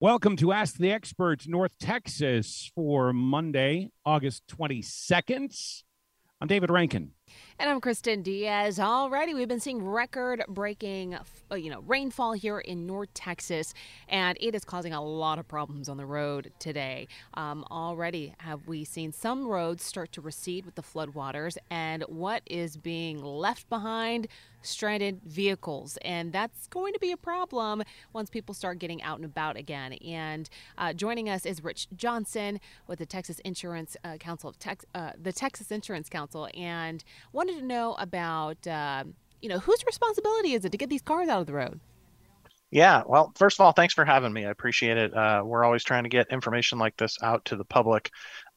Welcome to Ask the Experts North Texas for Monday, August 22nd. I'm David Rankin. And I'm Kristen Diaz. Alrighty, we've been seeing record-breaking, uh, you know, rainfall here in North Texas, and it is causing a lot of problems on the road today. Um, already, have we seen some roads start to recede with the floodwaters, and what is being left behind? Stranded vehicles, and that's going to be a problem once people start getting out and about again. And uh, joining us is Rich Johnson with the Texas Insurance uh, Council of Tex- uh, the Texas Insurance Council, and wanted to know about uh, you know whose responsibility is it to get these cars out of the road. Yeah, well, first of all, thanks for having me. I appreciate it. Uh, we're always trying to get information like this out to the public.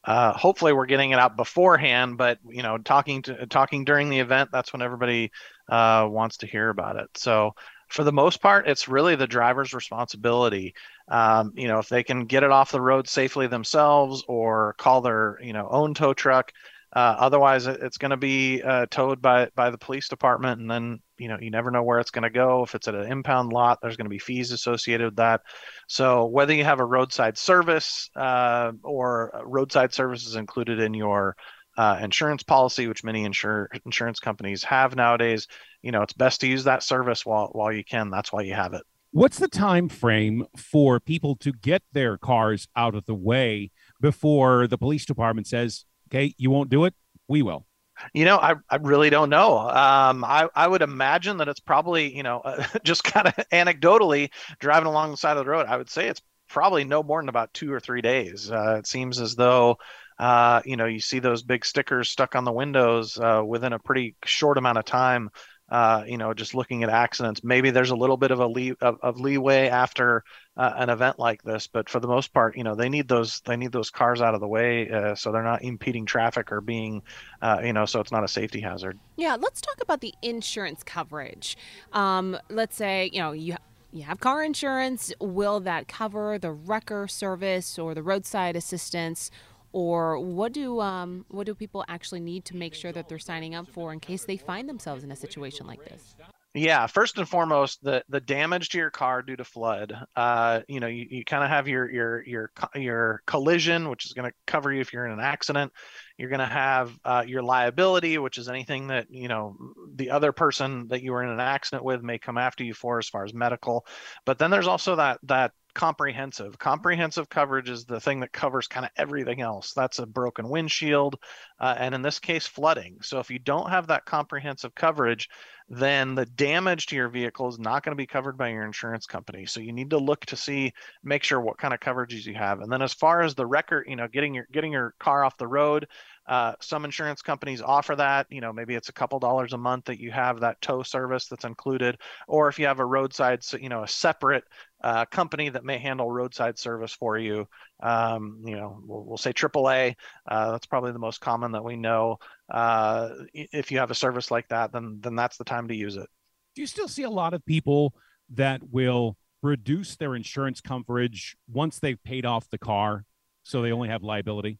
Uh, hopefully, we're getting it out beforehand, but you know, talking to talking during the event, that's when everybody uh, wants to hear about it. So, for the most part, it's really the driver's responsibility. Um, you know, if they can get it off the road safely themselves, or call their you know own tow truck, uh, otherwise, it's going to be uh, towed by by the police department, and then you know you never know where it's going to go. If it's at an impound lot, there's going to be fees associated with that. So whether you have a roadside service uh, or roadside services included in your uh, insurance policy, which many insur- insurance companies have nowadays, you know it's best to use that service while while you can. That's why you have it. What's the time frame for people to get their cars out of the way before the police department says Okay, you won't do it. We will. You know, I, I really don't know. Um, I, I would imagine that it's probably, you know, uh, just kind of anecdotally driving along the side of the road. I would say it's probably no more than about two or three days. Uh, it seems as though, uh, you know, you see those big stickers stuck on the windows uh, within a pretty short amount of time. Uh, you know, just looking at accidents. Maybe there's a little bit of a lee- of, of leeway after uh, an event like this, but for the most part, you know, they need those they need those cars out of the way uh, so they're not impeding traffic or being, uh, you know, so it's not a safety hazard. Yeah, let's talk about the insurance coverage. Um, let's say you know you you have car insurance. Will that cover the wrecker service or the roadside assistance? or what do um, what do people actually need to make sure that they're signing up for in case they find themselves in a situation like this? Yeah, first and foremost, the the damage to your car due to flood. Uh, you know, you, you kind of have your your your your collision, which is going to cover you if you're in an accident. You're going to have uh, your liability, which is anything that you know the other person that you were in an accident with may come after you for, as far as medical. But then there's also that that comprehensive. Comprehensive coverage is the thing that covers kind of everything else. That's a broken windshield, uh, and in this case, flooding. So if you don't have that comprehensive coverage, then the damage to your vehicle is not going to be covered by your insurance company. So you need to look to see, make sure what kind of coverages you have. And then as far as the wrecker, you know, getting your getting your car off the road, uh, some insurance companies offer that. You know, maybe it's a couple dollars a month that you have that tow service that's included, or if you have a roadside, you know, a separate uh, company that may handle roadside service for you. Um, you know, we'll, we'll say AAA. Uh, that's probably the most common that we know. Uh, if you have a service like that, then then that's the time to use it. Do you still see a lot of people that will reduce their insurance coverage once they've paid off the car, so they only have liability?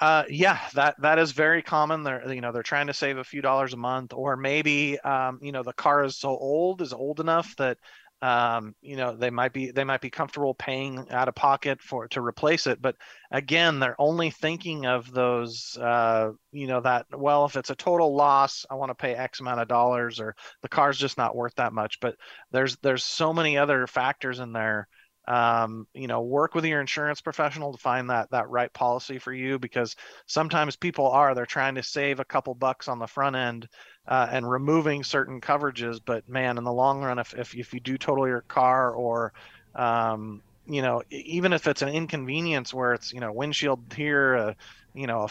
Uh, yeah, that that is very common. They're you know they're trying to save a few dollars a month, or maybe um, you know the car is so old, is old enough that um, you know they might be they might be comfortable paying out of pocket for to replace it. But again they're only thinking of those uh, you know that well if it's a total loss i want to pay x amount of dollars or the car's just not worth that much. But there's there's so many other factors in there um, you know work with your insurance professional to find that that right policy for you because sometimes people are they're trying to save a couple bucks on the front end uh, and removing certain coverages but man in the long run if, if, if you do total your car or um, you know even if it's an inconvenience where it's you know windshield here uh, you know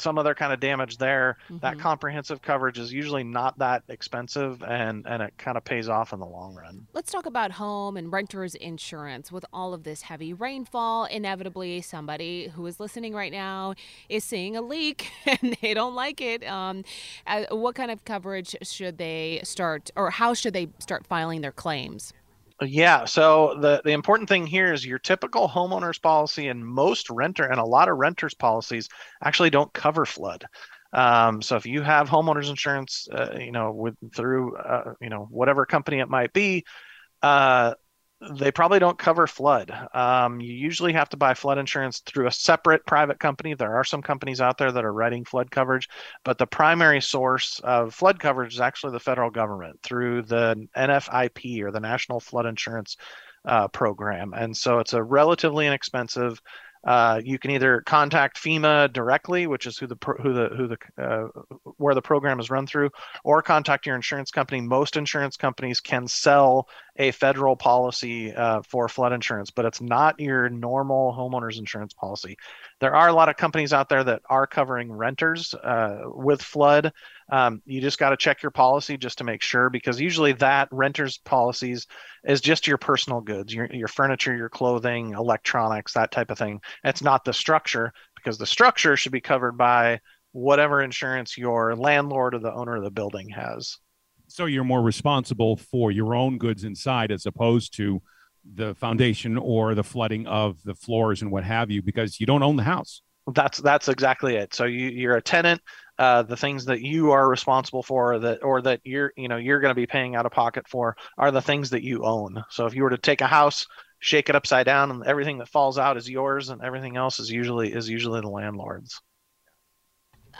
some other kind of damage there mm-hmm. that comprehensive coverage is usually not that expensive and and it kind of pays off in the long run. Let's talk about home and renters insurance with all of this heavy rainfall. Inevitably somebody who is listening right now is seeing a leak and they don't like it. Um, uh, what kind of coverage should they start or how should they start filing their claims yeah. So the the important thing here is your typical homeowner's policy and most renter and a lot of renters policies actually don't cover flood. Um, so if you have homeowners insurance, uh, you know, with through uh, you know whatever company it might be, uh, they probably don't cover flood. Um, you usually have to buy flood insurance through a separate private company. There are some companies out there that are writing flood coverage, but the primary source of flood coverage is actually the federal government through the NFIP or the National Flood Insurance uh, Program. And so it's a relatively inexpensive uh, you can either contact FEMA directly, which is who the who the who the uh, where the program is run through, or contact your insurance company. Most insurance companies can sell a federal policy uh, for flood insurance, but it's not your normal homeowners insurance policy. There are a lot of companies out there that are covering renters uh, with flood. Um, you just got to check your policy just to make sure because usually that renters policies is just your personal goods, your, your furniture, your clothing, electronics, that type of thing. It's not the structure because the structure should be covered by whatever insurance your landlord or the owner of the building has. So you're more responsible for your own goods inside as opposed to the foundation or the flooding of the floors and what have you because you don't own the house. That's that's exactly it. So you, you're a tenant. Uh, the things that you are responsible for, that or that you're you know you're going to be paying out of pocket for, are the things that you own. So if you were to take a house, shake it upside down, and everything that falls out is yours, and everything else is usually is usually the landlord's.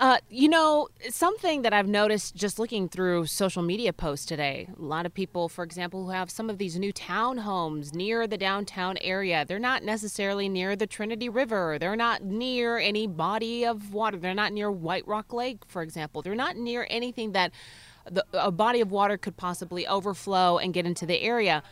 Uh, you know, something that I've noticed just looking through social media posts today, a lot of people, for example, who have some of these new townhomes near the downtown area, they're not necessarily near the Trinity River. They're not near any body of water. They're not near White Rock Lake, for example. They're not near anything that the, a body of water could possibly overflow and get into the area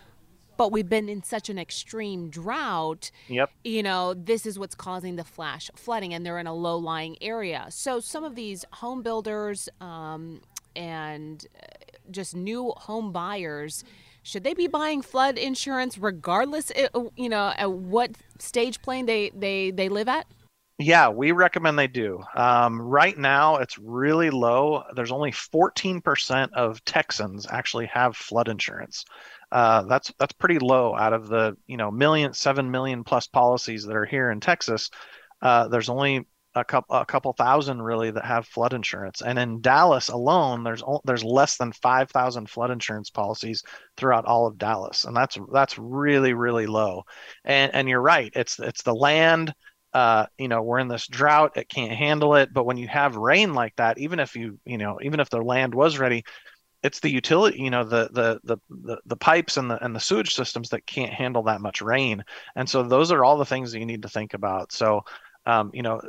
but we've been in such an extreme drought. Yep. You know, this is what's causing the flash flooding, and they're in a low lying area. So some of these home builders um, and uh, just new home buyers. Should they be buying flood insurance regardless, uh, you know, at what stage plane they, they, they live at? Yeah, we recommend they do. Um, right now, it's really low. There's only 14% of Texans actually have flood insurance. Uh, that's that's pretty low out of the you know million, seven million plus policies that are here in Texas. Uh, there's only a couple a couple thousand really that have flood insurance, and in Dallas alone, there's there's less than five thousand flood insurance policies throughout all of Dallas, and that's that's really really low. And and you're right, it's it's the land. Uh, you know, we're in this drought; it can't handle it. But when you have rain like that, even if you you know even if the land was ready, it's the utility you know the, the the the the pipes and the and the sewage systems that can't handle that much rain and so those are all the things that you need to think about so um, you know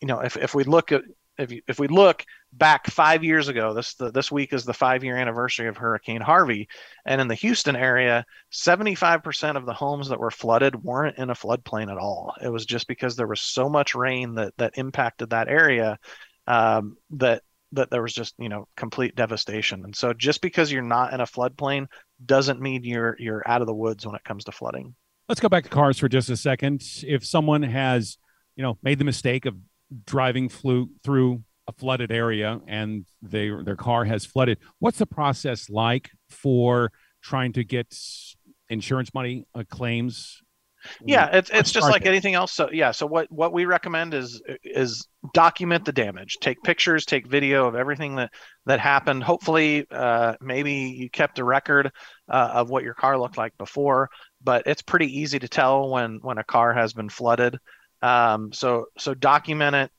you know if, if we look at if, you, if we look back five years ago, this the, this week is the five year anniversary of Hurricane Harvey, and in the Houston area, 75% of the homes that were flooded weren't in a floodplain at all. It was just because there was so much rain that that impacted that area um, that that there was just you know complete devastation. And so just because you're not in a floodplain doesn't mean you're you're out of the woods when it comes to flooding. Let's go back to cars for just a second. If someone has you know made the mistake of driving flew through a flooded area and they their car has flooded. What's the process like for trying to get insurance money uh, claims? Yeah it's it's just like anything else. So yeah so what what we recommend is is document the damage. Take pictures take video of everything that that happened. Hopefully uh, maybe you kept a record uh, of what your car looked like before but it's pretty easy to tell when when a car has been flooded um, so so document it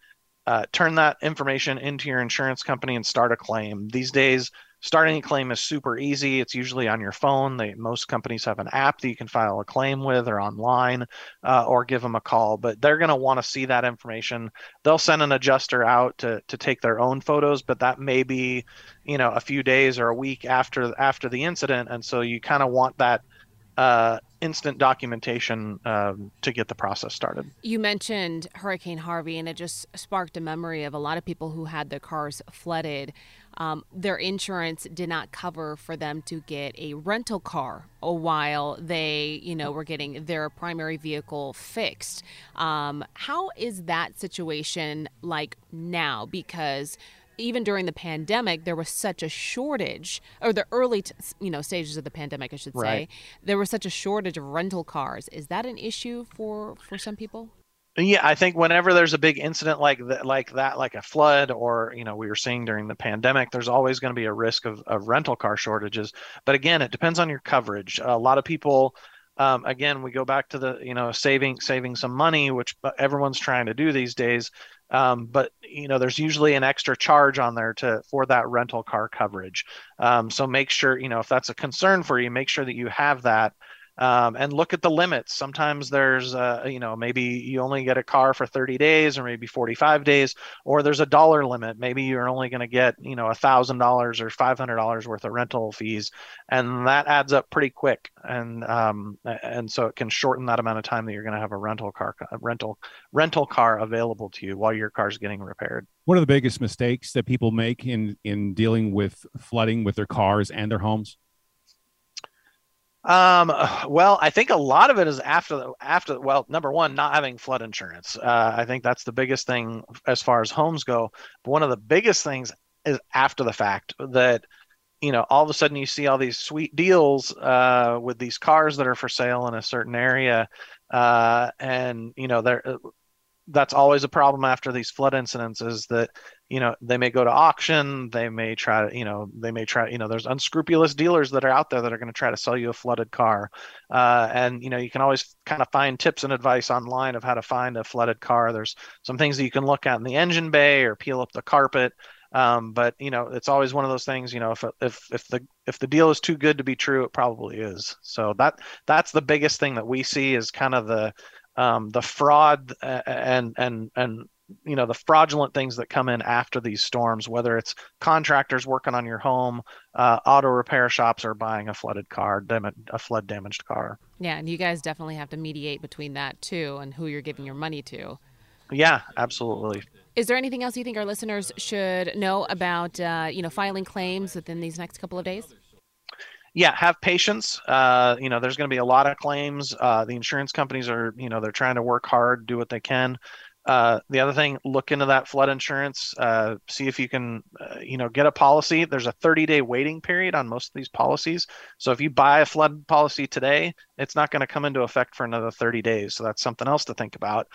uh, turn that information into your insurance company and start a claim these days starting a claim is super easy. It's usually on your phone. They, most companies have an app that you can file a claim with or online uh, or give them a call, but they're going to want to see that information. They'll send an adjuster out to, to take their own photos, but that may be, you know, a few days or a week after after the incident. And so you kind of want that uh, instant documentation um, to get the process started. You mentioned Hurricane Harvey, and it just sparked a memory of a lot of people who had their cars flooded. Um, their insurance did not cover for them to get a rental car while they, you know, were getting their primary vehicle fixed. Um, how is that situation like now? Because even during the pandemic, there was such a shortage, or the early, t- you know, stages of the pandemic, I should say, Right. there was such a shortage of rental cars. Is that an issue for for some people? Yeah, I think whenever there's a big incident like that, like that, like a flood, or you know, we were seeing during the pandemic, there's always going to be a risk of, of rental car shortages. But again, it depends on your coverage. A lot of people, um, again, we go back to the you know saving saving some money, which everyone's trying to do these days. Um, but you know, there's usually an extra charge on there to for that rental car coverage. Um, so make sure you know if that's a concern for you, make sure that you have that um, and look at the limits. Sometimes there's, uh, you know, maybe you only get a car for 30 days or maybe 45 days, or there's a dollar limit. Maybe you're only going to get, you know, a thousand dollars or $500 worth of rental fees, and that adds up pretty quick. And um, and so it can shorten that amount of time that you're going to have a rental car, a rental rental car available to you while your car's getting repaired. One of the biggest mistakes that people make in in dealing with flooding with their cars and their homes. Um, well, I think a lot of it is after the after well, number one, not having flood insurance. Uh, I think that's the biggest thing as far as homes go. But one of the biggest things is after the fact that you know all of a sudden you see all these sweet deals uh, with these cars that are for sale in a certain area, uh, and you know there that's always a problem after these flood incidents is that you know they may go to auction they may try to you know they may try you know there's unscrupulous dealers that are out there that are going to try to sell you a flooded car. Uh, and you know you can always kind of find tips and advice online of how to find a flooded car. There's some things that you can look at in the engine bay or peel up the carpet. Um, but you know it's always one of those things you know if if if the if the deal is too good to be true it probably is. So that that's the biggest thing that we see is kind of the um, the fraud uh, and and and you know the fraudulent things that come in after these storms whether it's contractors working on your home uh, auto repair shops or buying a flooded car dam- a flood damaged car Yeah, and you guys definitely have to mediate between that too and who you're giving your money to. yeah absolutely Is there anything else you think our listeners should know about, uh, you know, filing claims within these next couple of days? Yeah have patience. Uh, you know there's going to be a lot of claims. Uh, the insurance companies are you know they're trying to work hard do what they can. Uh, the other thing look into that flood insurance. Uh, see if you can uh, you know get a policy. There's a 30 day waiting period on most of these policies. So if you buy a flood policy today it's not going to come into effect for another 30 days. So that's something else to think about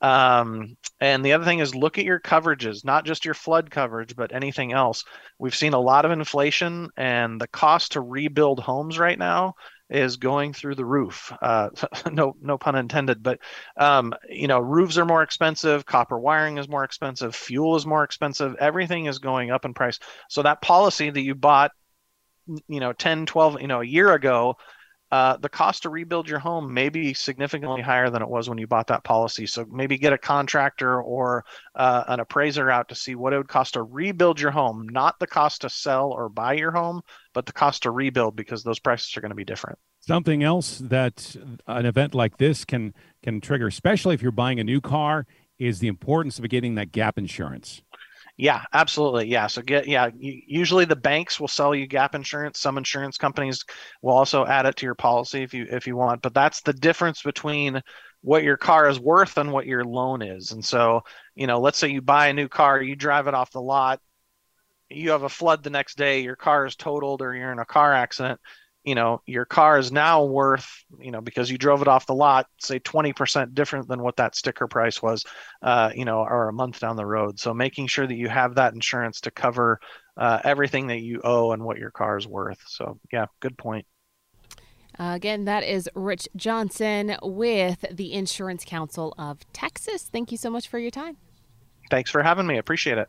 um, and the other thing is look at your coverages, not just your flood coverage, but anything else. We've seen a lot of inflation, and the cost to rebuild homes right now is going through the roof. Uh, no, no pun intended. But um, you know, roofs are more expensive, copper wiring is more expensive, fuel is more expensive. Everything is going up in price. So that policy that you bought, you know, 10, 12, you know, a year ago uh, the cost to rebuild your home may be significantly higher than it was when you bought that policy. So maybe get a contractor or uh, an appraiser out to see what it would cost to rebuild your home, not the cost to sell or buy your home, but the cost to rebuild because those prices are going to be different. Something else that an event like this can can trigger, especially if you're buying a new car, is the importance of getting that gap insurance. Yeah, absolutely. Yeah. So get yeah. Usually the banks will sell you gap insurance. Some insurance companies will also add it to your policy if you if you want. But that's the difference between what your car is worth and what your loan is. And so you know, let's say you buy a new car, you drive it off the lot, you have a flood the next day, your car is totaled, or you're in a car accident. You know, your car is now worth, you know, because you drove it off the lot, say 20% different than what that sticker price was, uh, you know, or a month down the road. So making sure that you have that insurance to cover uh, everything that you owe and what your car is worth. So, yeah, good point. Uh, again, that is Rich Johnson with the Insurance Council of Texas. Thank you so much for your time. Thanks for having me. Appreciate it.